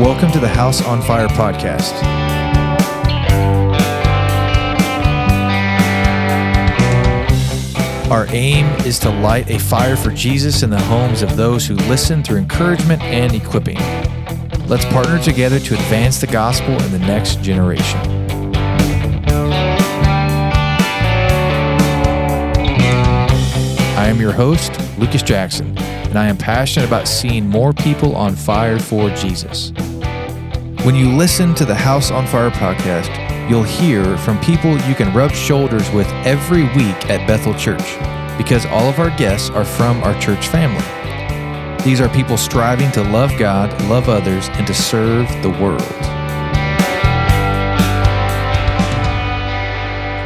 Welcome to the House on Fire podcast. Our aim is to light a fire for Jesus in the homes of those who listen through encouragement and equipping. Let's partner together to advance the gospel in the next generation. I am your host, Lucas Jackson, and I am passionate about seeing more people on fire for Jesus. When you listen to the House on Fire podcast, you'll hear from people you can rub shoulders with every week at Bethel Church because all of our guests are from our church family. These are people striving to love God, love others, and to serve the world.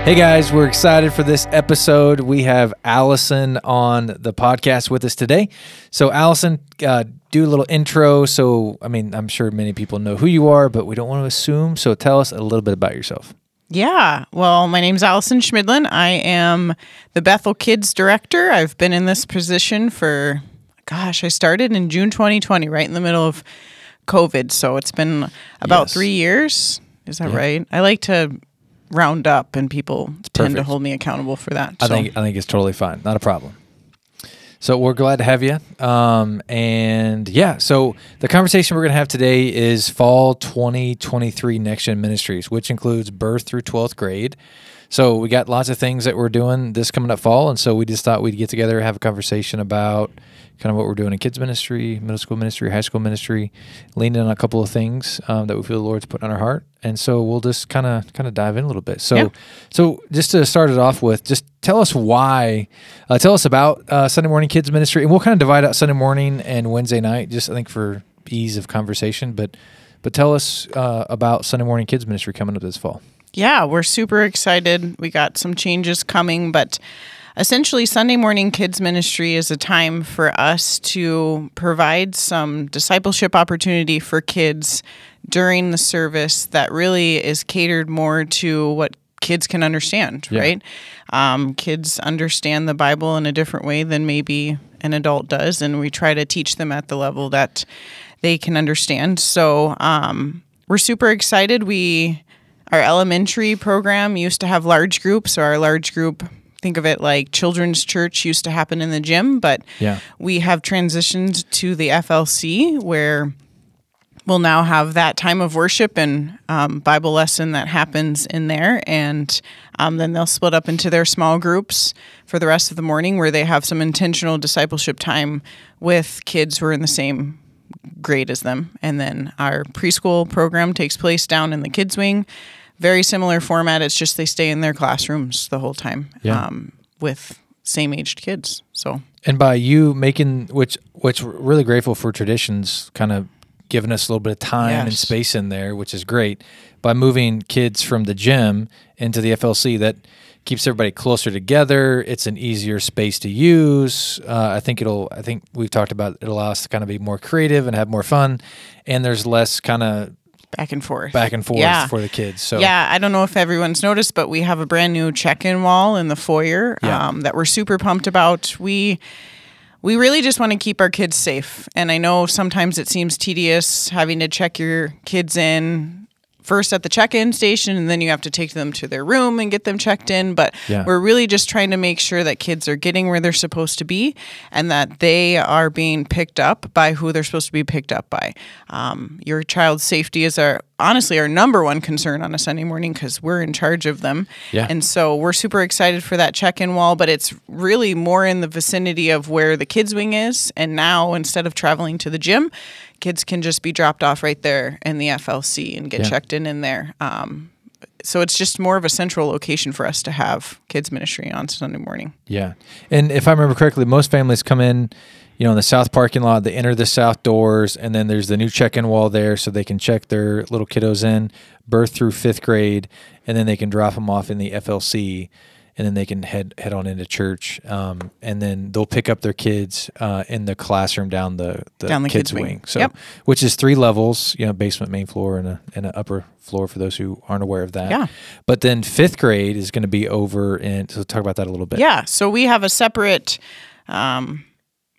Hey guys, we're excited for this episode. We have Allison on the podcast with us today. So, Allison, uh, do a little intro. So, I mean, I'm sure many people know who you are, but we don't want to assume. So, tell us a little bit about yourself. Yeah. Well, my name is Allison Schmidlin. I am the Bethel Kids Director. I've been in this position for, gosh, I started in June 2020, right in the middle of COVID. So it's been about Yes. three years. Is that Yeah. right? I like to round up, and people tend to hold me accountable for that. I so. think I think it's totally fine, not a problem. So we're glad to have you. Um, and yeah, so the conversation we're going to have today is fall 2023 Next Gen Ministries, which includes birth through 12th grade. So we got lots of things that we're doing this coming up fall, and so we just thought we'd get together have a conversation about kind of what we're doing in kids ministry, middle school ministry, high school ministry, leaning on a couple of things um, that we feel the Lord's put on our heart, and so we'll just kind of kind of dive in a little bit. So, Yeah. so just to start it off with, just tell us why, uh, tell us about uh, Sunday morning kids ministry, and we'll kind of divide out Sunday morning and Wednesday night, just I think for ease of conversation. But but tell us uh, about Sunday morning kids ministry coming up this fall. Yeah, we're super excited. We got some changes coming, but essentially, Sunday morning kids ministry is a time for us to provide some discipleship opportunity for kids during the service that really is catered more to what kids can understand, Yeah. right? Um, kids understand the Bible in a different way than maybe an adult does, and we try to teach them at the level that they can understand. So um, we're super excited. We our elementary program used to have large groups, so our large group. Think of it like children's church used to happen in the gym, but Yeah. we have transitioned to the FLC where we'll now have that time of worship and um, Bible lesson that happens in there. And um, then they'll split up into their small groups for the rest of the morning where they have some intentional discipleship time with kids who are in the same grade as them. And then our preschool program takes place down in the kids' wing. Very similar format. It's just they stay in their classrooms the whole time Yeah. um, with same aged kids. So And by you making which which we're really grateful for traditions kind of giving us a little bit of time and space in there, which is great. By moving kids from the gym into the FLC, that keeps everybody closer together. It's an easier space to use. Uh, I think it'll. I think we've talked about it allow us to kind of be more creative and have more fun, and there's less kind of back and forth. back and forth Yeah. for the kids. So Yeah, I don't know if everyone's noticed, but we have a brand new check-in wall in the foyer Yeah. um, that we're super pumped about. We we really just want to keep our kids safe, and I know sometimes it seems tedious having to check your kids in first at the check-in station and then you have to take them to their room and get them checked in but Yeah. we're really just trying to make sure that kids are getting where they're supposed to be and that they are being picked up by who they're supposed to be picked up by um, your child's safety is our honestly our number one concern on a sunday morning because we're in charge of them Yeah. and so we're super excited for that check-in wall but it's really more in the vicinity of where the kids wing is and now instead of traveling to the gym kids can just be dropped off right there in the flc and get Yeah. checked in in there um, so it's just more of a central location for us to have kids ministry on sunday morning Yeah. And if I remember correctly, most families come in, you know, in the south parking lot, they enter the south doors, and then there's the new check in wall there so they can check their little kiddos in, birth through fifth grade, and then they can drop them off in the FLC. And then they can head head on into church, um, and then they'll pick up their kids uh, in the classroom down the, the, Down the kids, kids' wing. wing. So, Yep. which is three levels, you know, basement, main floor, and a and an upper floor for those who aren't aware of that. Yeah. But then fifth grade is going to be over, and so talk about that a little bit. Yeah. So we have a separate um,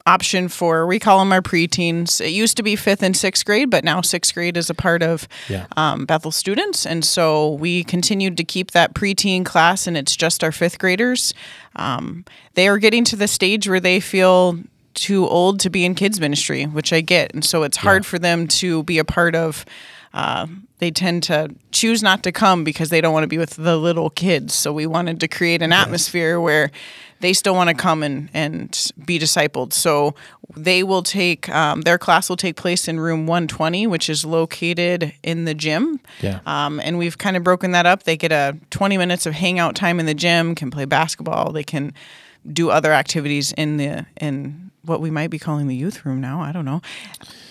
option for we call them our preteens. It used to be fifth and sixth grade, but now sixth grade is a part of Yeah. um, Bethel students, and so we continued to keep that preteen class, and it's just our fifth graders. Um, they are getting to the stage where they feel too old to be in kids ministry, which I get, and so it's hard for them to be a part of. Uh, they tend to choose not to come because they don't want to be with the little kids. So we wanted to create an atmosphere where they still want to come and, and be discipled. So they will take um, their class will take place in room 120, which is located in the gym. Yeah. Um, and we've kind of broken that up. They get a 20 minutes of hangout time in the gym, can play basketball, they can do other activities in the in what we might be calling the youth room now. I don't know.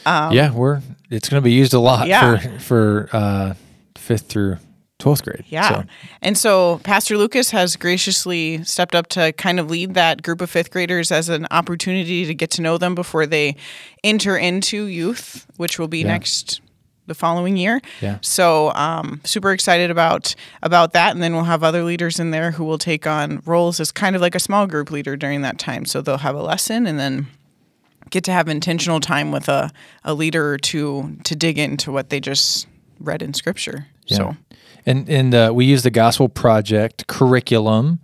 yeah, we're it's going to be used a lot Um, Yeah. for for uh, fifth through twelfth grade. Yeah. So, And so Pastor Lucas has graciously stepped up to kind of lead that group of fifth graders as an opportunity to get to know them before they enter into youth, which will be Yeah. next the following year. Yeah. So um, super excited about about that, and then we'll have other leaders in there who will take on roles as kind of like a small group leader during that time. So they'll have a lesson, and then get to have intentional time with a, a leader or two to dig into what they just read in scripture. yeah. So and and uh, we use the Gospel Project curriculum,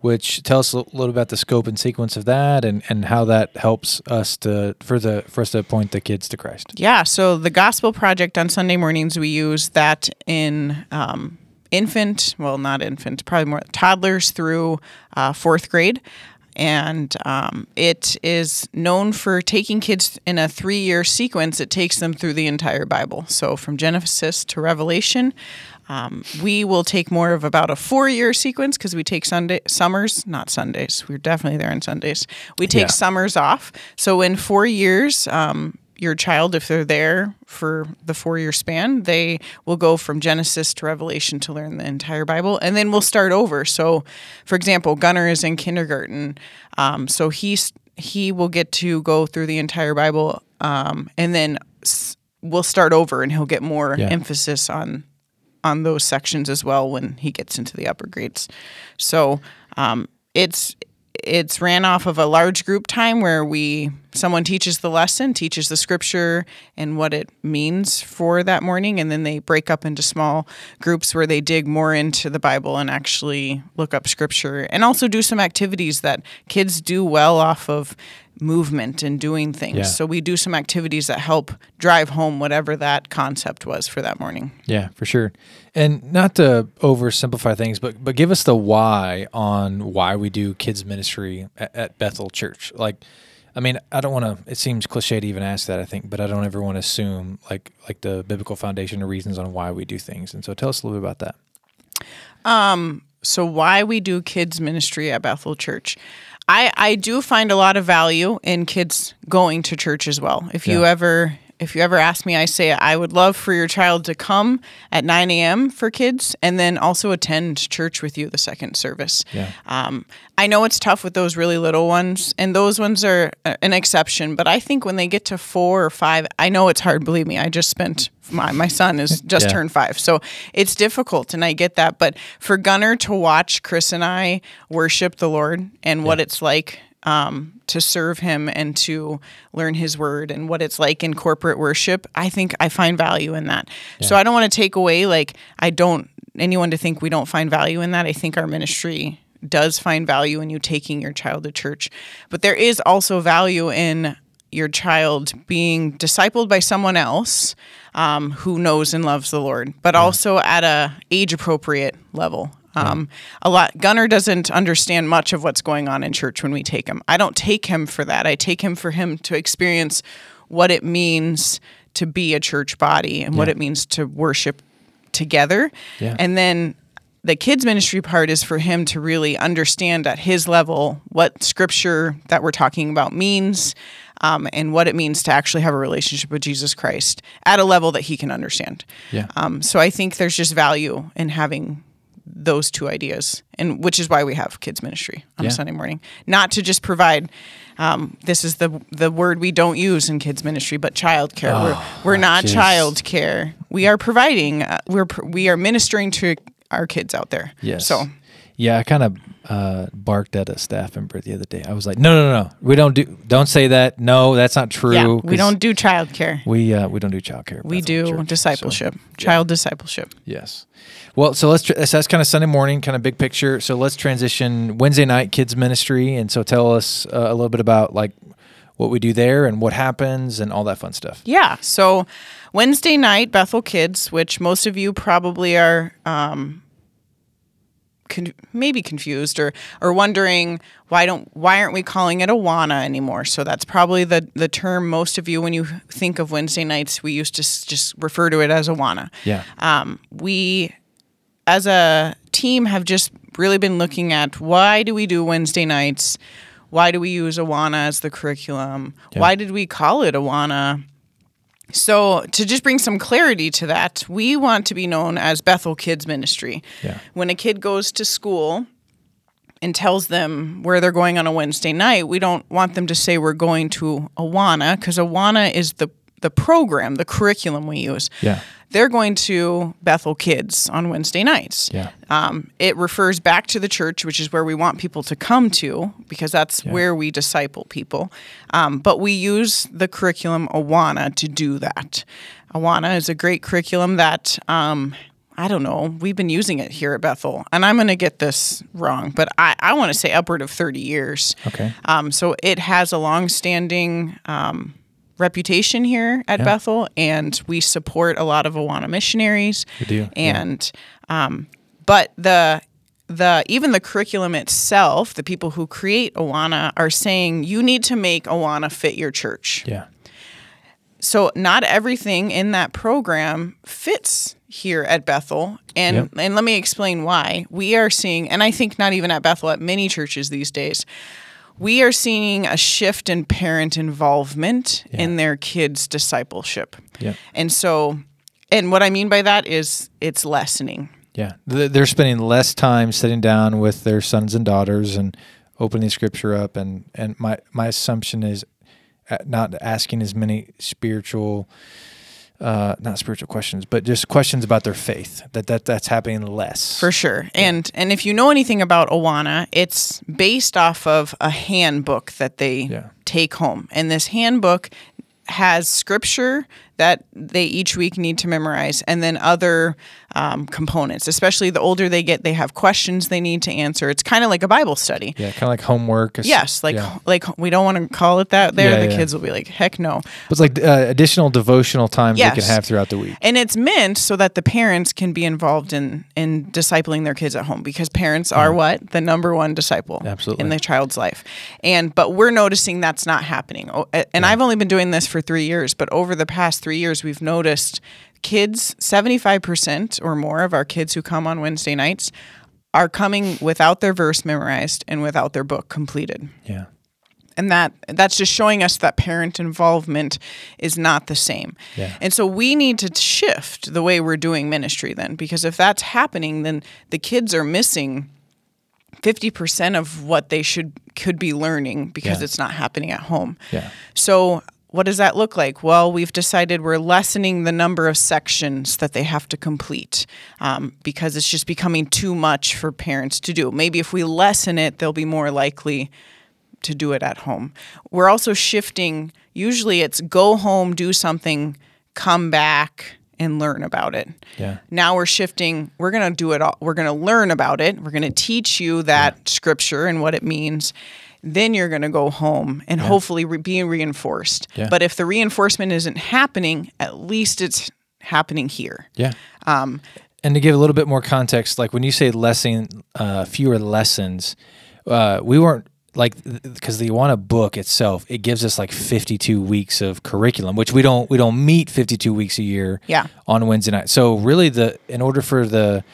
which tell us a little about the scope and sequence of that, and, and how that helps us to for the for us to point the kids to Christ. Yeah, so the Gospel Project on Sunday mornings, we use that in um, infant, well, not infant, probably more toddlers through uh, fourth grade. And um, it is known for taking kids in a three year sequence. It takes them through the entire Bible. So from Genesis to Revelation. Um, we will take more of about a four year sequence because we take Sunday summers, not Sundays. We're definitely there on Sundays. We take Yeah. summers off. So in four years, um, your child, if they're there for the four year span, they will go from Genesis to Revelation to learn the entire Bible, and then we'll start over. So, for example, Gunnar is in kindergarten, um, so he's he will get to go through the entire Bible, um, and then s- we'll start over, and he'll get more Yeah. emphasis on on those sections as well when he gets into the upper grades. So um, it's it's ran off of a large group time where we someone teaches the lesson, teaches the scripture and what it means for that morning, and then they break up into small groups where they dig more into the Bible and actually look up scripture and also do some activities that kids do well off of movement and doing things. Yeah. So we do some activities that help drive home whatever that concept was for that morning. Yeah, for sure. And not to oversimplify things, but but give us the why on why we do kids ministry at, at Bethel Church. Like, I mean, I don't want to. It seems cliche to even ask that. I think, but I don't ever want to assume like like the biblical foundation or reasons on why we do things. And so, tell us a little bit about that. Um, so why we do kids ministry at Bethel Church. I, I do find a lot of value in kids going to church as well. If you ever if you ever ask me, I say I would love for your child to come at 9 a.m. for kids and then also attend church with you the second service. Yeah. Um, I know it's tough with those really little ones, and those ones are an exception. But I think when they get to four or five, I know it's hard. Believe me, I just spent my my son is just Yeah. turned five, so it's difficult, and I get that. But for Gunnar to watch Chris and I worship the Lord and what it's like um, to serve Him and to learn His Word and what it's like in corporate worship, I think I find value in that. So I don't want to take away like I don't anyone to think we don't find value in that. I think our ministry does find value in you taking your child to church, but there is also value in your child being discipled by someone else um, who knows and loves the Lord, but also at a age appropriate level. Um, a lot Gunnar doesn't understand much of what's going on in church when we take him. I don't take him for that. I take him for him to experience what it means to be a church body and what it means to worship together. Yeah. And then the kids ministry part is for him to really understand at his level what scripture that we're talking about means um, and what it means to actually have a relationship with Jesus Christ at a level that he can understand. Yeah. Um, so I think there's just value in having those two ideas, and which is why we have kids ministry on Yeah. a Sunday morning, not to just provide. Um, this is the the word we don't use in kids ministry, but childcare. we're we're not jeez. child care. We are providing. Uh, we're we are ministering to our kids out there. Yes. So Yeah, I kind of uh, barked at a staff member the other day. I was like, no, no, no, no. we don't do. Don't say that. No, that's not true. Yeah, we don't do childcare. We uh, we don't do childcare. We do Church, so- discipleship, child discipleship. Yes. Well, so let's. Tr- so that's kind of Sunday morning, kind of big picture. So let's transition Wednesday night kids ministry, and so tell us uh, a little bit about like what we do there and what happens and all that fun stuff. Yeah. So Wednesday night, Bethel Kids, which most of you probably are um, con- maybe confused or or wondering why don't why aren't we calling it Awana anymore? So that's probably the the term most of you when you think of Wednesday nights, we used to s- just refer to it as Awana. Yeah. Um, we as a team have just really been looking at why do we do Wednesday nights? Why do we use Awana as the curriculum? Yeah. Why did we call it Awana? So, to just bring some clarity to that, we want to be known as Bethel Kids Ministry. Yeah. When a kid goes to school and tells them where they're going on a Wednesday night, we don't want them to say we're going to Awana because Awana is the the program, the curriculum we use. Yeah. They're going to Bethel Kids on Wednesday nights. Yeah. Um, it refers back to the church, which is where we want people to come to because that's where we disciple people. Um, but we use the curriculum Awana to do that. Awana is a great curriculum that. Um, I don't know. We've been using it here at Bethel, and I'm going to get this wrong, but I, I want to say upward of 30 years. Okay. Um, so it has a long-standing um, reputation here at Bethel, and we support a lot of Awana missionaries. We do, yeah. And um, but the the even the curriculum itself, the people who create Awana are saying you need to make Awana fit your church. Yeah. So not everything in that program fits here at Bethel. And Yep. and let me explain why. We are seeing and I think not even at Bethel at many churches these days. We are seeing a shift in parent involvement in their kids' discipleship. Yep. And so and what I mean by that is it's lessening. Yeah, they're spending less time sitting down with their sons and daughters and opening scripture up, and and my my assumption is uh, not asking as many spiritual, uh, not spiritual questions, but just questions about their faith. That that that's happening less. For sure. And and if you know anything about Awana, it's based off of a handbook that they Yeah. take home. And this handbook has scripture that they each week need to memorize. And then other um, components especially the older they get they have questions they need to answer. It's kind of like a bible study. Yeah, kind of like homework. Yes like yeah. like we don't want to call it that there. Yeah, the yeah. kids will be like heck no. But It's like uh, additional devotional times they can have throughout the week. and it's meant so that the parents can be involved in in discipling their kids at home because parents are what? The number one disciple Absolutely. in the child's life. And but we're noticing that's not happening. Oh, and i've only been doing this for three years but over the past three years we've noticed kids 75% or more of our kids who come on wednesday nights are coming without their verse memorized and without their book completed Yeah. and that that's just showing us that parent involvement is not the same Yeah. and so we need to shift the way we're doing ministry then because if that's happening then the kids are missing 50% of what they should could be learning because Yeah. it's not happening at home Yeah. so what does that look like? Well, we've decided we're lessening the number of sections that they have to complete um, because it's just becoming too much for parents to do. Maybe if we lessen it, they'll be more likely to do it at home. We're also shifting, usually it's go home, do something, come back, and learn about it. Yeah. Now we're shifting, we're going to do it all. We're going to learn about it. We're going to teach you that scripture and what it means. Then you're going to go home and hopefully re- be reinforced. Yeah. But if the reinforcement isn't happening, at least it's happening here. Yeah. Um, and to give a little bit more context, like when you say lesson, uh, fewer lessons, uh, we weren't like because the Awana book itself it gives us like 52 weeks of curriculum, which we don't we don't meet 52 weeks a year. Yeah. On Wednesday night, so really the in order for the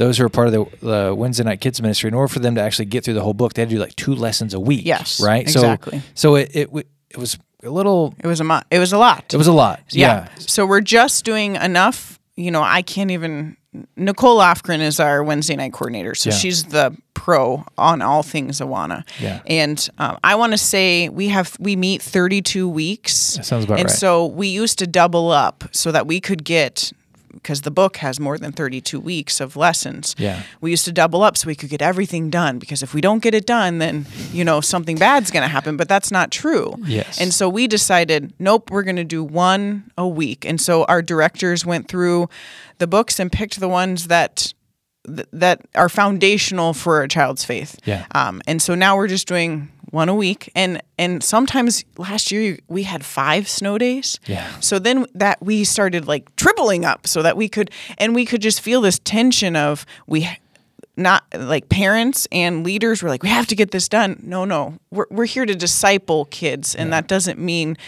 those who are part of the, the Wednesday night kids ministry, in order for them to actually get through the whole book, they had to do like two lessons a week. Yes, right. exactly. So so it it, it was a little. It was a mo- it was a lot. It was a lot. yeah. So we're just doing enough. You know, I can't even. Nicole Lofgren is our Wednesday night coordinator, so Yeah. she's the pro on all things Awana. Yeah. And um, I want to say we have we meet 32 weeks. That sounds about and right. so we used to double up so that we could get because the book has more than 32 weeks of lessons. Yeah. We used to double up so we could get everything done because if we don't get it done, then, you know, something bad's going to happen. But that's not true. Yes. And so we decided, nope, we're going to do one a week. And so our directors went through the books and picked the ones that that are foundational for a child's faith. Yeah. Um, and so now we're just doing one a week, and and sometimes last year we had five snow days. Yeah. So then that we started like tripling up so that we could, and we could just feel this tension of we. Not like parents and leaders were like, we have to get this done. No, no, we're, we're here to disciple kids. And that doesn't mean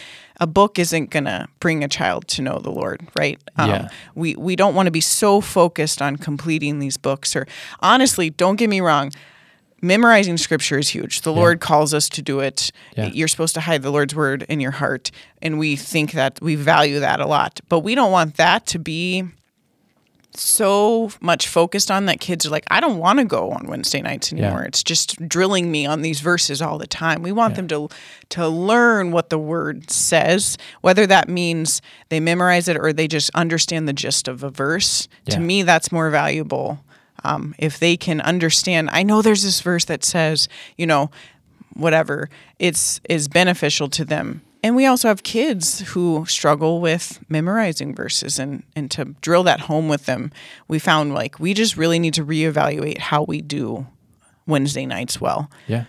a book isn't going to bring a child to know the Lord, right? Um, Yeah. we we don't want to be so focused on completing these books or honestly don't get me wrong memorizing scripture is huge. The lord calls us to do it. Yeah. you're supposed to hide the lord's word in your heart and we think that we value that a lot. But we don't want that to be so much focused on that kids are like i don't want to go on wednesday nights anymore. It's just drilling me on these verses all the time. We want them to to learn what the word says whether that means they memorize it or they just understand the gist of a verse. Yeah. to me that's more valuable um, if they can understand i know there's this verse that says you know whatever it's is beneficial to them and we also have kids who struggle with memorizing verses and and to drill that home with them we found like we just really need to reevaluate how we do wednesday nights well Yeah.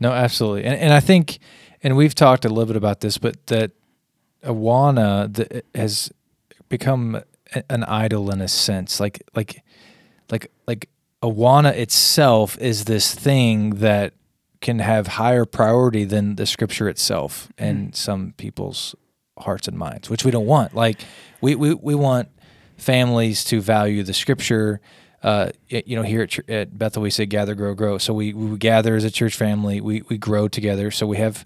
No, absolutely. And and I think and we've talked a little bit about this, but that Awana has become an idol in a sense. Like like like like Awana itself is this thing that can have higher priority than the scripture itself in some people's hearts and minds, which we don't want. Like we we, we want families to value the scripture. Uh, you know, here at, at Bethel, we say gather, grow, grow. So we, we gather as a church family. We, we grow together. So we have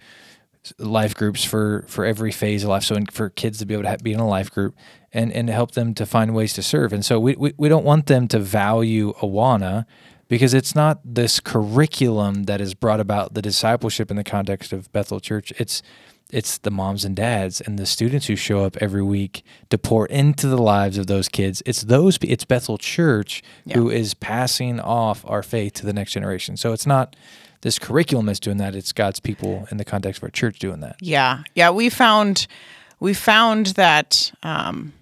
life groups for, for every phase of life. So in, for kids to be able to ha- be in a life group and, and help them to find ways to serve. And so we, we, we don't want them to value Awana because it's not this curriculum that has brought about the discipleship in the context of Bethel Church. It's it's the moms and dads and the students who show up every week to pour into the lives of those kids. It's those it's Bethel Church who is passing off our faith to the next generation. So it's not this curriculum that's doing that, it's God's people in the context of our church doing that. Yeah, yeah. We found we found that um,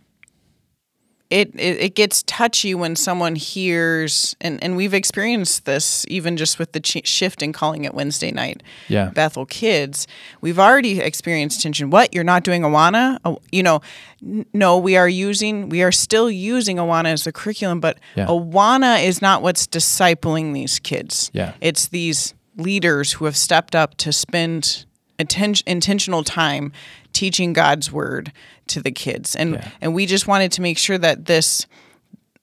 it, it it gets touchy when someone hears, and and we've experienced this even just with the ch- shift in calling it Wednesday night. Yeah. Bethel kids, we've already experienced tension. What you're not doing Awana? Oh, you know, n- no, we are using, we are still using Awana as the curriculum, but Yeah. Awana is not what's discipling these kids. Yeah. It's these leaders who have stepped up to spend atten- intentional time teaching God's word to the kids. And Yeah. and we just wanted to make sure that this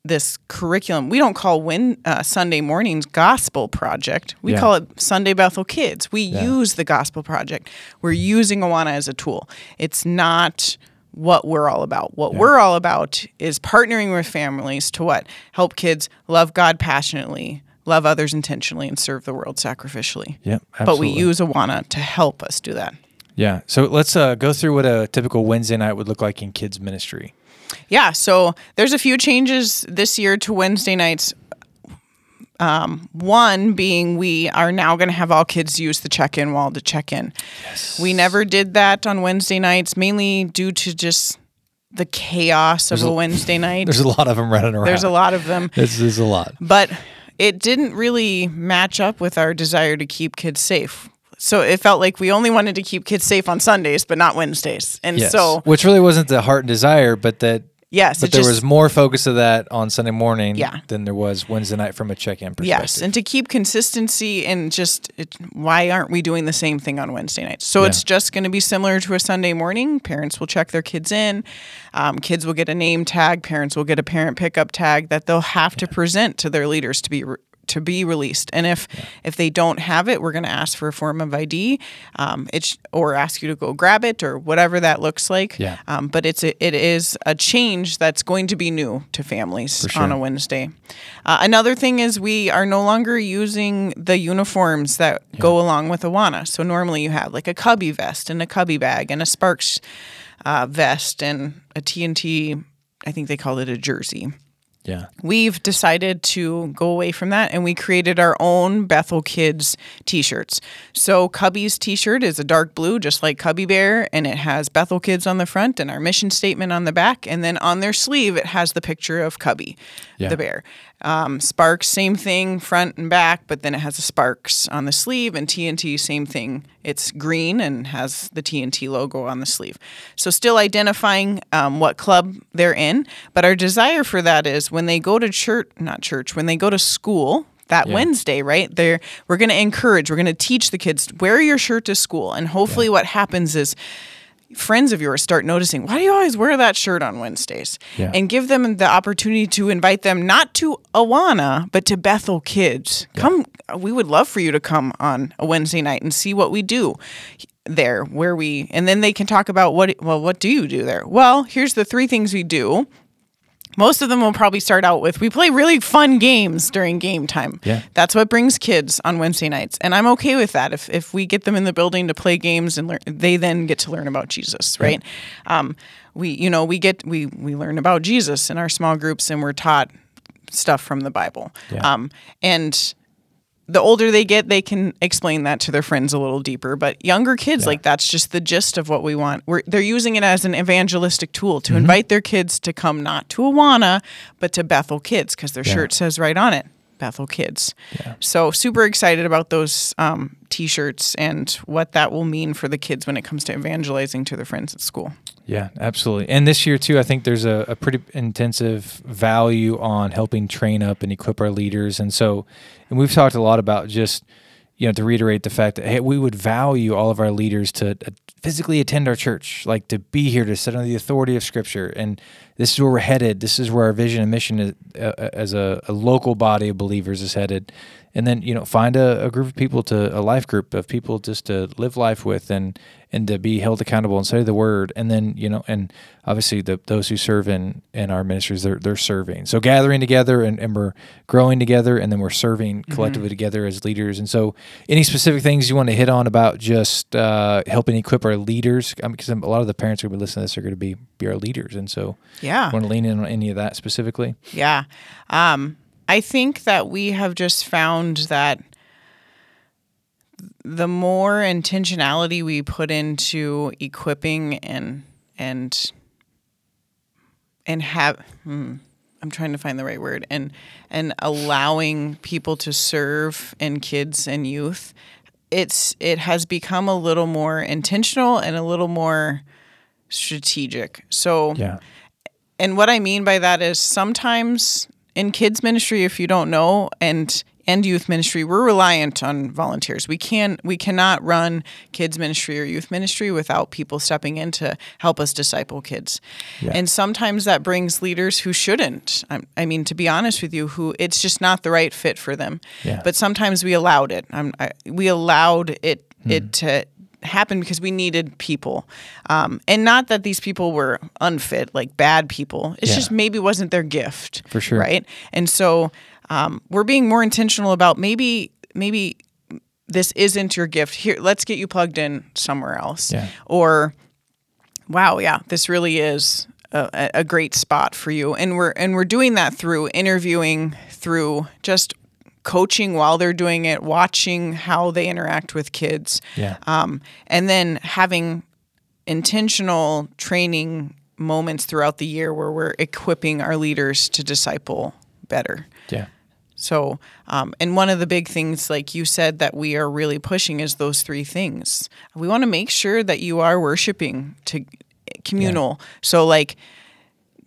this curriculum we don't call win uh, Sunday mornings gospel project. We Yeah. call it Sunday Bethel Kids. We use the gospel project. We're using Awana as a tool. It's not what we're all about. What we're all about is partnering with families to what? Help kids love God passionately, love others intentionally, and serve the world sacrificially. Yep. But we absolutely. use Awana to help us do that. Yeah. So let's uh, go through what a typical Wednesday night would look like in kids ministry. Yeah, so there's a few changes this year to Wednesday nights. Um, one being we are now going to have all kids use the check-in wall to check in. Yes. We never did that on Wednesday nights, mainly due to just the chaos of a, a- Wednesday night. There's a lot of them running around. There's a lot of them, This is a lot. but it didn't really match up with our desire to keep kids safe. So it felt like we only wanted to keep kids safe on Sundays, but not Wednesdays. And Yes. so, which really wasn't the heart and desire, but that yes, but there just, was more focus of that on Sunday morning Yeah. than there was Wednesday night from a check-in perspective. Yes, and to keep consistency and just it, why aren't we doing the same thing on Wednesday nights? So Yeah. it's just going to be similar to a Sunday morning. Parents will check their kids in. Um, kids will get a name tag. Parents will get a parent pickup tag that they'll have to present to their leaders to be. Re- to be released, and if if they don't have it, we're going to ask for a form of ID, um, it's or ask you to go grab it or whatever that looks like. Yeah. Um, but it's a, it is a change that's going to be new to families sure. on a Wednesday. Uh, another thing is we are no longer using the uniforms that go along with Awana. So normally you have like a cubby vest and a cubby bag and a Sparks uh, vest and a TNT I think they called it a jersey. Yeah. We've decided to go away from that and we created our own Bethel Kids t shirts. So, Cubby's t shirt is a dark blue, just like Cubby Bear, and it has Bethel Kids on the front and our mission statement on the back. And then on their sleeve, it has the picture of Cubby, Yeah. the bear. Um, Sparks, same thing, front and back, but then it has a Sparks on the sleeve, and TNT, same thing. It's green and has the TNT logo on the sleeve. So, still identifying um, what club they're in, but our desire for that is when they go to church, not church, when they go to school, that Yeah. Wednesday, right? There, we're going to encourage, we're going to teach the kids wear your shirt to school, and hopefully, what happens is friends of yours start noticing why do you always wear that shirt on Wednesdays Yeah. and give them the opportunity to invite them not to Awana but to Bethel Kids. Come we would love for you to come on a Wednesday night and see what we do there where we and then they can talk about what well what do you do there? Well, here's the three things we do. Most of them will probably start out with we play really fun games during game time. Yeah. That's what brings kids on Wednesday nights. And I'm okay with that. If, if we get them in the building to play games and learn, they then get to learn about Jesus, right? Um, we, you know, we get, we, we learn about Jesus in our small groups and we're taught stuff from the Bible. Yeah. Um, and the older they get, they can explain that to their friends a little deeper. But younger kids, like that's just the gist of what we want. We're, they're using it as an evangelistic tool Mm-hmm. to invite their kids to come not to Awana, but to Bethel Kids because their Yeah. shirt says right on it, Bethel Kids. Yeah. So super excited about those um, T-shirts and what that will mean for the kids when it comes to evangelizing to their friends at school. Yeah, absolutely. And this year too, I think there's a, a pretty intensive value on helping train up and equip our leaders. And so, and we've talked a lot about just, you know, to reiterate the fact that hey, we would value all of our leaders to uh, physically attend our church, like to be here to sit under the authority of Scripture. And this is where we're headed. This is where our vision and mission is, uh, as a, a local body of believers is headed. And then you know, find a, a group of people to a life group of people just to live life with and and to be held accountable and study the word. And then you know, and obviously the those who serve in in our ministries, they're they're serving. So gathering together and, and we're growing together, and then we're serving collectively together as leaders. And so, any specific things you want to hit on about just uh, helping equip our leaders? Because a lot of the parents who are going to be listening to this are going to be be our leaders, and so Yeah. want to lean in on any of that specifically. Yeah. Um, I think that we have just found that the more intentionality we put into equipping and and and have hmm, I'm trying to find the right word and and allowing people to serve in kids and youth it's it has become a little more intentional and a little more strategic. So Yeah, and what I mean by that is sometimes in kids ministry, if you don't know, and and youth ministry, we're reliant on volunteers. We can we cannot run kids ministry or youth ministry without people stepping in to help us disciple kids. Yeah. And sometimes that brings leaders who shouldn't. I, I mean, to be honest with you, who it's just not the right fit for them. Yeah. But sometimes we allowed it. i I, we allowed it hmm. it to happen because we needed people, um, and not that these people were unfit, like bad people. It's Yeah. just maybe wasn't their gift, For sure. right? And so um, we're being more intentional about maybe maybe this isn't your gift. Here, let's get you plugged in somewhere else, Yeah. or wow, yeah, this really is a, a great spot for you. And we're and we're doing that through interviewing, through just coaching while they're doing it, watching how they interact with kids, yeah, um, and then having intentional training moments throughout the year where we're equipping our leaders to disciple better. yeah, So, um, and one of the big things, like you said, that we are really pushing is those three things. We want to make sure that you are worshiping to communal. So, like,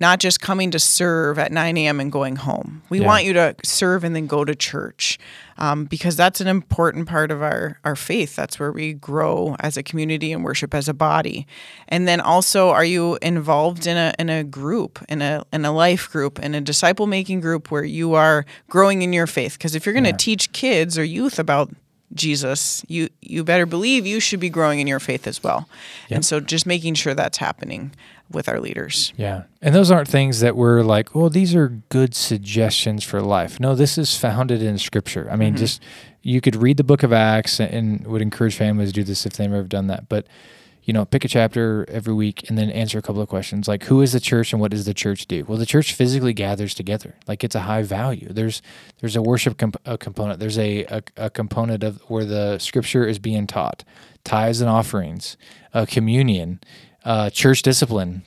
not just coming to serve at 9 a.m. and going home. We Yeah. want you to serve and then go to church um, because that's an important part of our, our faith. That's where we grow as a community and worship as a body. And then also, are you involved in a, in a group, in a, in a life group, in a disciple making group where you are growing in your faith? Because if you're going to Yeah. teach kids or youth about Jesus, you you better believe you should be growing in your faith as well. Yep. And so just making sure that's happening with our leaders. yeah. And those aren't things that we're like, well, these are good suggestions for life. No, this is founded in Scripture. I mean, just you could read the Book of Acts, and would encourage families to do this if they've never done that. But you know, pick a chapter every week and then answer a couple of questions like who is the church and what does the church do? Well, the church physically gathers together. Like it's a high value. There's there's a worship comp- a component. There's a, a a component of where the scripture is being taught, tithes and offerings, uh, communion, uh, church discipline,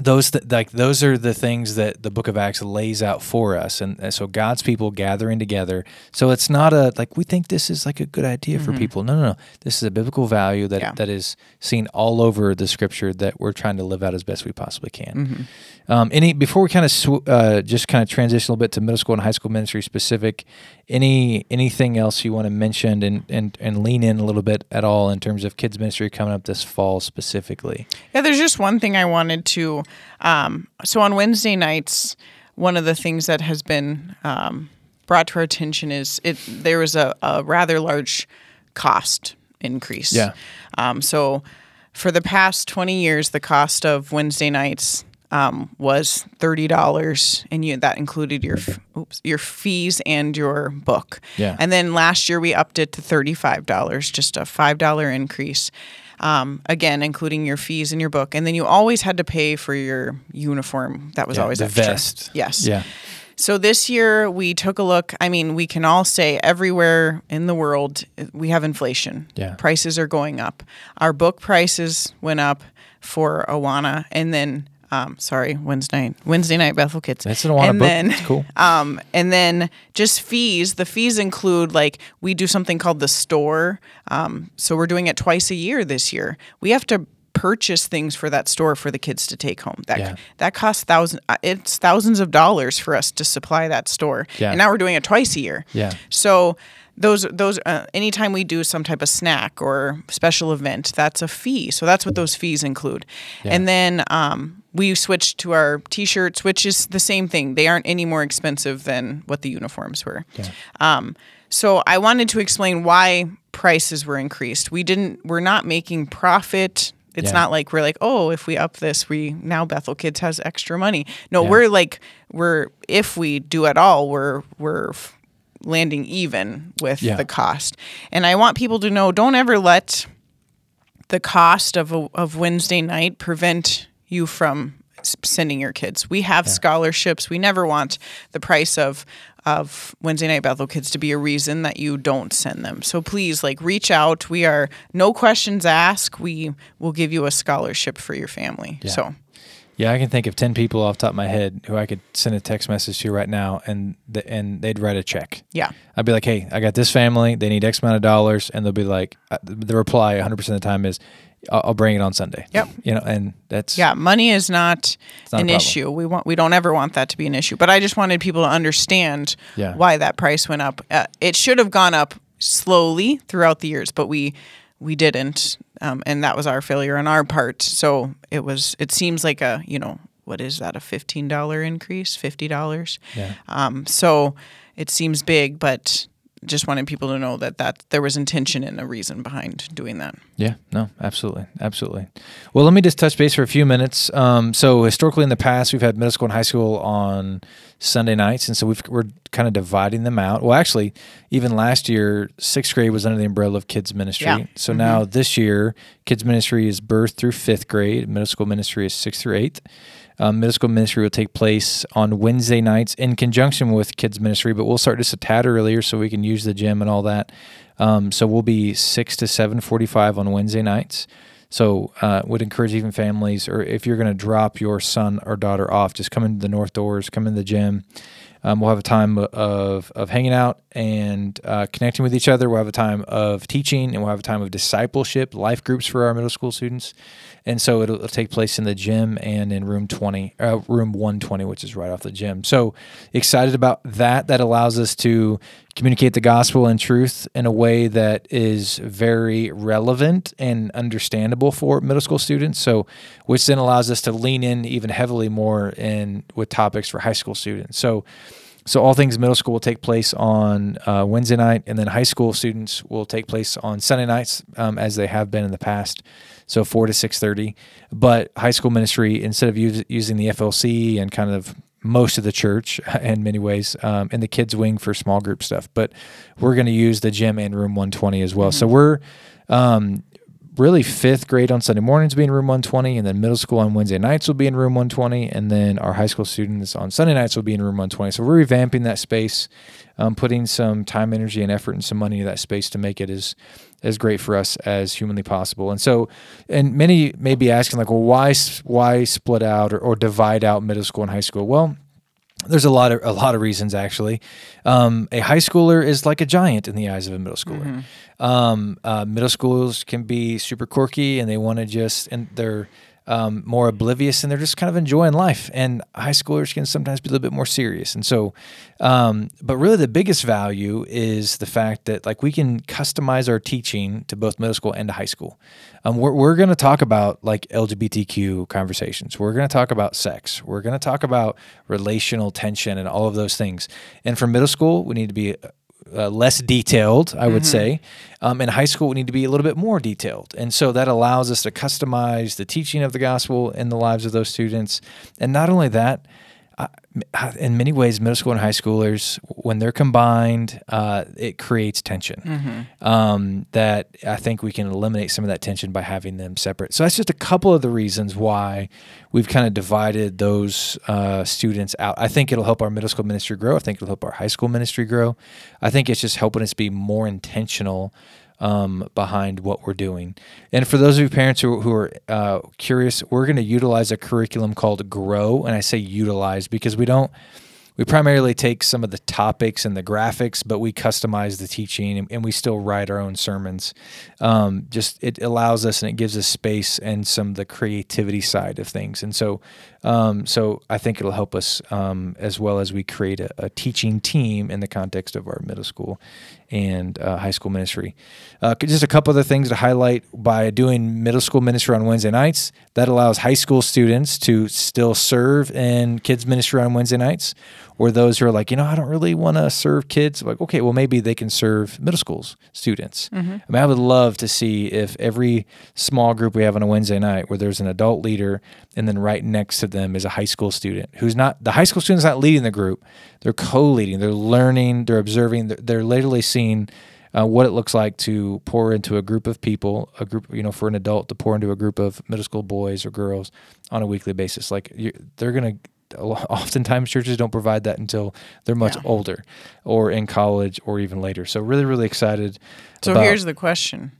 those th- like those are the things that the book of acts lays out for us. And, and so god's people gathering together. So it's not a like we think this is like a good idea for people. No no no. This is a biblical value that Yeah. that is seen all over the scripture that we're trying to live out as best we possibly can. Um, any before we kind of sw- uh, just kind of transition a little bit to middle school and high school ministry specific any anything else you want to mention and, and and lean in a little bit at all in terms of kids ministry coming up this fall specifically Yeah, there's just one thing I wanted to. Um, so on Wednesday nights, one of the things that has been um, brought to our attention is it. There was a, a rather large cost increase. Yeah. Um, so for the past 20 years, the cost of Wednesday nights um, was thirty dollars, and you that included your oops, your fees and your book. Yeah. And then last year we upped it to thirty five dollars, just a five dollar increase. Um, again, including your fees and your book, and then you always had to pay for your uniform. That was Yeah, always the extra. vest. Yes. yeah So this year we took a look. I mean, we can all say everywhere in the world we have inflation. Yeah. Prices are going up. Our book prices went up for Awana and then um, sorry, Wednesday night, Wednesday night Bethel Kids. That's an Awana and book. Then, It's cool. Um, and then just fees. The fees include like we do something called the store. Um, so we're doing it twice a year this year. We have to purchase things for that store for the kids to take home. That Yeah. that costs thousand. uh, It's thousands of dollars for us to supply that store. Yeah. And now we're doing it twice a year. Yeah. So those those uh, anytime we do some type of snack or special event, that's a fee. So that's what those fees include. Yeah. And then um, we switched to our T-shirts, which is the same thing. They aren't any more expensive than what the uniforms were. Yeah. Um, so I wanted to explain why prices were increased. We didn't. We're not making profit. It's Yeah. not like we're like, oh, if we up this, we now Bethel Kids has extra money. No, Yeah. we're like, we're if we do at all, we're we're landing even with the cost. And I want people to know, don't ever let the cost of a, of Wednesday night prevent you from sending your kids. We have scholarships. We never want the price of of Wednesday night Bethel kids to be a reason that you don't send them. So please like reach out. We are no questions asked. We will give you a scholarship for your family. So Yeah, I can think of ten people off the top of my head who I could send a text message to right now, and and they'd write a check. yeah. I'd be like, "Hey, I got this family. They need X amount of dollars," and they'll be like, uh, "The reply, 100 percent of the time is, I'll, I'll bring it on Sunday." Yep. You know, and that's Yeah, money is not, not an issue. We want we don't ever want that to be an issue. But I just wanted people to understand Yeah. why that price went up. Uh, it should have gone up slowly throughout the years, but we we didn't, um, and that was our failure on our part. So it was. It seems like a you know what is that a fifteen dollar increase, fifty dollars. Yeah. Um, so it seems big, but just wanted people to know that that there was intention and a reason behind doing that. Yeah, no, absolutely, absolutely. Well, let me just touch base for a few minutes. Um, so historically, in the past, we've had middle school and high school on Sunday nights, and so we've, we're kind of dividing them out. Well, actually, even last year, sixth grade was under the umbrella of kids ministry. Yeah. So now this year, kids ministry is birth through fifth grade. Middle school ministry is sixth through eighth. Um, middle school ministry will take place on Wednesday nights in conjunction with kids ministry, but we'll start just a tad earlier so we can use the gym and all that. Um, so we'll be six to seven forty-five on Wednesday nights. So uh, would encourage even families, or if you're going to drop your son or daughter off, just come into the north doors, come in the gym. Um, we'll have a time of of hanging out and uh, connecting with each other. We'll have a time of teaching, and we'll have a time of discipleship, life groups for our middle school students. And so it'll, it'll take place in the gym and in room twenty, uh, room one twenty, which is right off the gym. So excited about that. That allows us to communicate the gospel and truth in a way that is very relevant and understandable for middle school students. So, which then allows us to lean in even heavily more in with topics for high school students. So, so all things middle school will take place on uh, Wednesday night, and then high school students will take place on Sunday nights, um, as they have been in the past. So four to six thirty. But high school ministry, instead of us- using the FLC and kind of most of the church in many ways, um, in the kids wing for small group stuff, but we're going to use the gym and room one twenty as well. So we're um, really fifth grade on Sunday mornings will be in room 120, and then middle school on Wednesday nights will be in room 120, and then our high school students on Sunday nights will be in room 120. So we're revamping that space, um, putting some time, energy, and effort and some money into that space to make it as as great for us as humanly possible. And so, and many may be asking like, well, why why split out or, or divide out middle school and high school? Well, there's a lot of a lot of reasons actually. Um, a high schooler is like a giant in the eyes of a middle schooler. Mm-hmm. Um, uh, middle schools can be super quirky and they want to just and they're um, more oblivious and they're just kind of enjoying life. And high schoolers can sometimes be a little bit more serious. And so, um, but really the biggest value is the fact that like we can customize our teaching to both middle school and to high school. Um, we're we're going to talk about like LGBTQ conversations. We're going to talk about sex. We're going to talk about relational tension and all of those things. And for middle school, we need to be uh, less detailed, I would mm-hmm. say. Um, in high school, we need to be a little bit more detailed. And so that allows us to customize the teaching of the gospel in the lives of those students. And not only that, in many ways, middle school and high schoolers, when they're combined, uh, it creates tension. Mm-hmm. Um, that I think we can eliminate some of that tension by having them separate. So that's just a couple of the reasons why we've kind of divided those uh, students out. I think it'll help our middle school ministry grow. I think it'll help our high school ministry grow. I think it's just helping us be more intentional um, behind what we're doing. And for those of you parents who, who are uh, curious, we're going to utilize a curriculum called Grow. And I say utilize because we don't we primarily take some of the topics and the graphics, but we customize the teaching and, and we still write our own sermons. Um, just it allows us and it gives us space and some of the creativity side of things. And so, um, so I think it'll help us um, as well as we create a, a, teaching team in the context of our middle school and uh, high school ministry. Uh, just a couple other things to highlight by doing middle school ministry on Wednesday nights. That allows high school students to still serve in kids ministry on Wednesday nights or those who are like, you know, I don't really want to serve kids. Like, okay, well, maybe they can serve middle school students. Mm-hmm. I mean, I would love to see if every small group we have on a Wednesday night where there's an adult leader and then right next to them is a high school student who's not, the high school student's not leading the group. They're co leading, they're learning, they're observing, they're, they're literally seeing. Uh, what it looks like to pour into a group of people, a group, you know, for an adult to pour into a group of middle school boys or girls on a weekly basis. Like they're going to oftentimes churches don't provide that until they're much yeah. older or in college or even later. So really, really excited. So about, here's the question: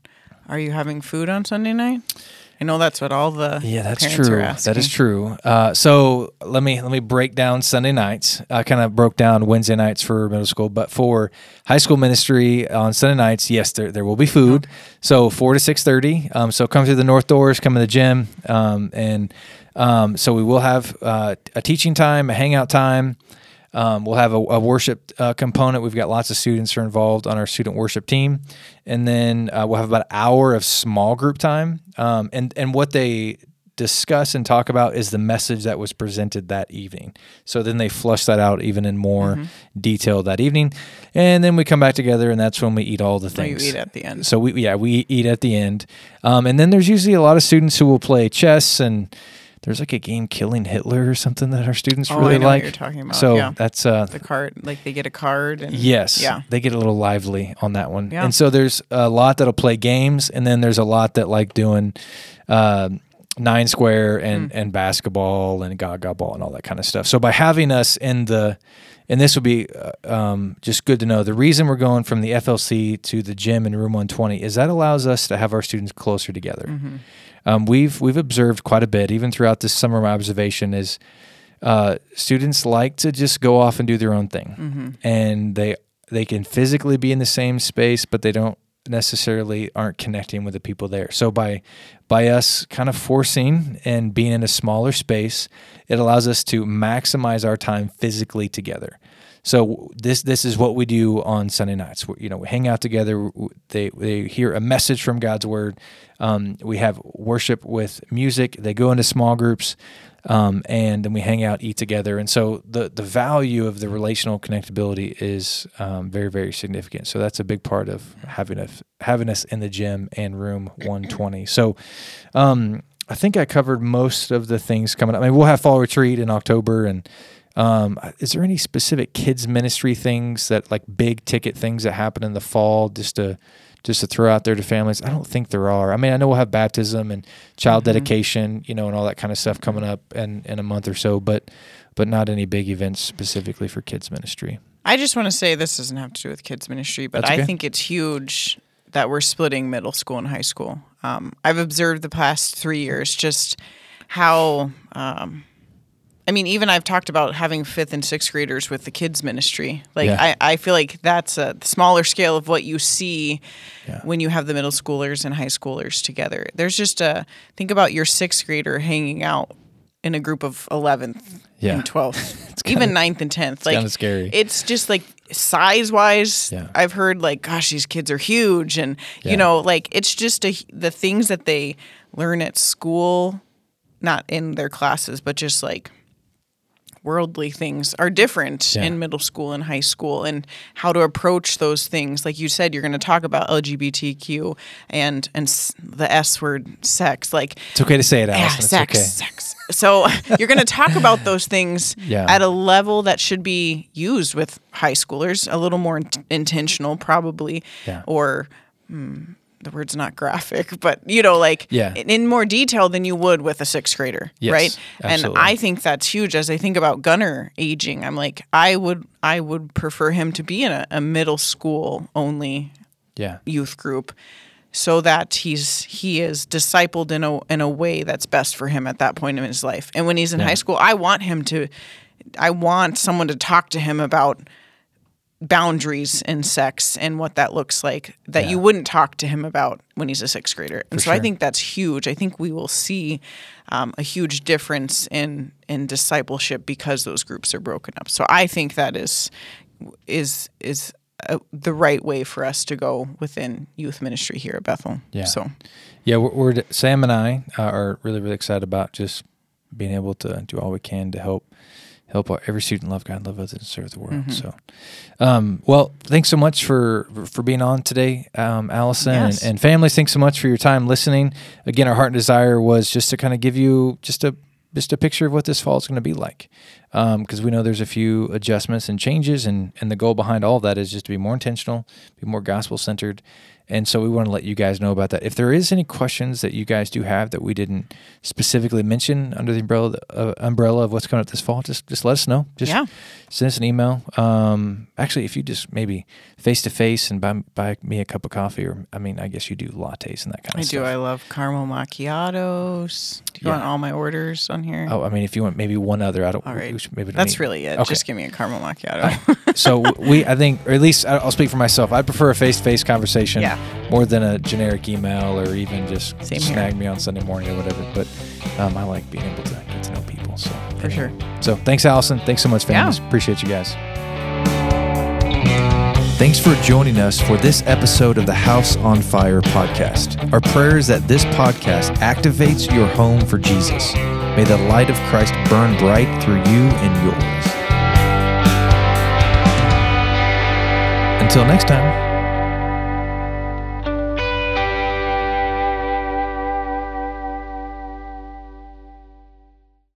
Are you having food on Sunday night? I know that's what all the yeah that's true that is true. Uh, so let me let me break down Sunday nights. I kind of broke down Wednesday nights for middle school, but for high school ministry on Sunday nights, yes, there there will be food. So four to six thirty. Um, so come through the north doors, come to the gym, um, and um, so we will have uh, a teaching time, a hangout time. Um, we'll have a, a worship uh, component. We've got lots of students who are involved on our student worship team, and then uh, we'll have about an hour of small group time. Um, and and what they discuss and talk about is the message that was presented that evening. So then they flush that out even in more mm-hmm. detail that evening, and then we come back together, and that's when we eat all the things. We eat at the end. So we yeah we eat at the end, um, and then there's usually a lot of students who will play chess and there's like a game Killing Hitler or something that our students oh, really like. you're talking about. So yeah. that's uh, the card. Like they get a card. And, yes. Yeah. They get a little lively on that one. Yeah. And so there's a lot that'll play games, and then there's a lot that like doing. Uh, nine square and, mm. and basketball and gaga ball and all that kind of stuff. So by having us in the, and this would be uh, um, just good to know. The reason we're going from the FLC to the gym in room 120 is that allows us to have our students closer together. Mm-hmm um, we've we've observed quite a bit, even throughout this summer. My observation is uh, students like to just go off and do their own thing, mm-hmm. and they they can physically be in the same space, but they don't necessarily aren't connecting with the people there. So by by us kind of forcing and being in a smaller space, it allows us to maximize our time physically together. So this this is what we do on Sunday nights. We, you know, we hang out together. They they hear a message from God's word. Um, we have worship with music. They go into small groups, um, and then we hang out, eat together. And so the the value of the relational connectability is um, very very significant. So that's a big part of having us having us in the gym and room 120. So. Um, I think I covered most of the things coming up. I mean, we'll have fall retreat in October, and um, is there any specific kids ministry things that like big ticket things that happen in the fall just to just to throw out there to families? I don't think there are. I mean, I know we'll have baptism and child Mm-hmm. dedication, you know, and all that kind of stuff coming up in, in a month or so, but but not any big events specifically for kids ministry. I just want to say this doesn't have to do with kids ministry, but okay. I think it's huge that we're splitting middle school and high school. Um, I've observed the past three years just how. Um, I mean, even I've talked about having fifth and sixth graders with the kids ministry. Like, Yeah. I, I feel like that's a smaller scale of what you see Yeah. when you have the middle schoolers and high schoolers together. There's just a think about your sixth grader hanging out in a group of 11th Yeah. and 12th, kinda- even 9th and 10th. Like, kinda scary. It's just like size wise, Yeah. I've heard like, gosh, these kids are huge. And, Yeah. you know, like it's just a, the things that they learn at school, not in their classes, but just like worldly things are different Yeah. in middle school and high school and how to approach those things like you said you're going to talk about lgbtq and and the s word sex like It's okay to say it, yeah, Allison. sex, okay. sex. So you're going to talk about those things Yeah. at a level that should be used with high schoolers, a little more int- intentional, probably, Yeah. or hmm, the word's not graphic, but you know, like Yeah. in, more detail than you would with a sixth grader, Yes, right? absolutely. And I think that's huge. As I think about Gunnar aging, I'm like, I would, I would prefer him to be in a, a middle school only Yeah. youth group so that he's he is discipled in a in a way that's best for him at that point in his life. And when he's in Yeah. high school, I want him to I want someone to talk to him about boundaries in sex and what that looks like that Yeah. you wouldn't talk to him about when he's a sixth grader. And For so I think that's huge. I think we will see um, a huge difference in in discipleship because those groups are broken up. So I think that is is is uh, the right way for us to go within youth ministry here at Bethel. Yeah. So Yeah, we're, we're Sam and I uh, are really really excited about just being able to do all we can to help help our, every student love God, love others, and serve the world. Mm-hmm. So, um, well, thanks so much for for being on today, um, Allison, Yes. and, and families. Thanks so much for your time listening. Again, our heart and desire was just to kind of give you just a just a picture of what this fall is going to be like, because we know there's a few adjustments and changes, and and the goal behind all of that is just to be more intentional, be more gospel centered, and so we want to let you guys know about that. If there is any questions that you guys do have that we didn't specifically mention under the umbrella uh, umbrella of what's coming up this fall, just just let us know. Just Yeah. send us an email. Um, actually, if you just maybe face to face and buy buy me a cup of coffee, or I mean, I guess you do lattes and that kind I of do. stuff. I love caramel macchiatos. Do you Yeah. want all my orders on here? Oh, I mean, if you want maybe one other, I don't. all right. Should- maybe That's need- really it. Okay. Just give me a caramel macchiato. so we, I think, or at least I'll speak for myself. I prefer a face-to-face conversation Yeah. more than a generic email or even just Same here. snag me on Sunday morning or whatever. But um, I like being able to get to know people. So For anyway. sure. So thanks, Allison. Thanks so much, Yeah. families. Appreciate you guys. Thanks for joining us for this episode of the House on Fire podcast. Our prayer is that this podcast activates your home for Jesus. May the light of Christ burn bright through you and yours. Until next time.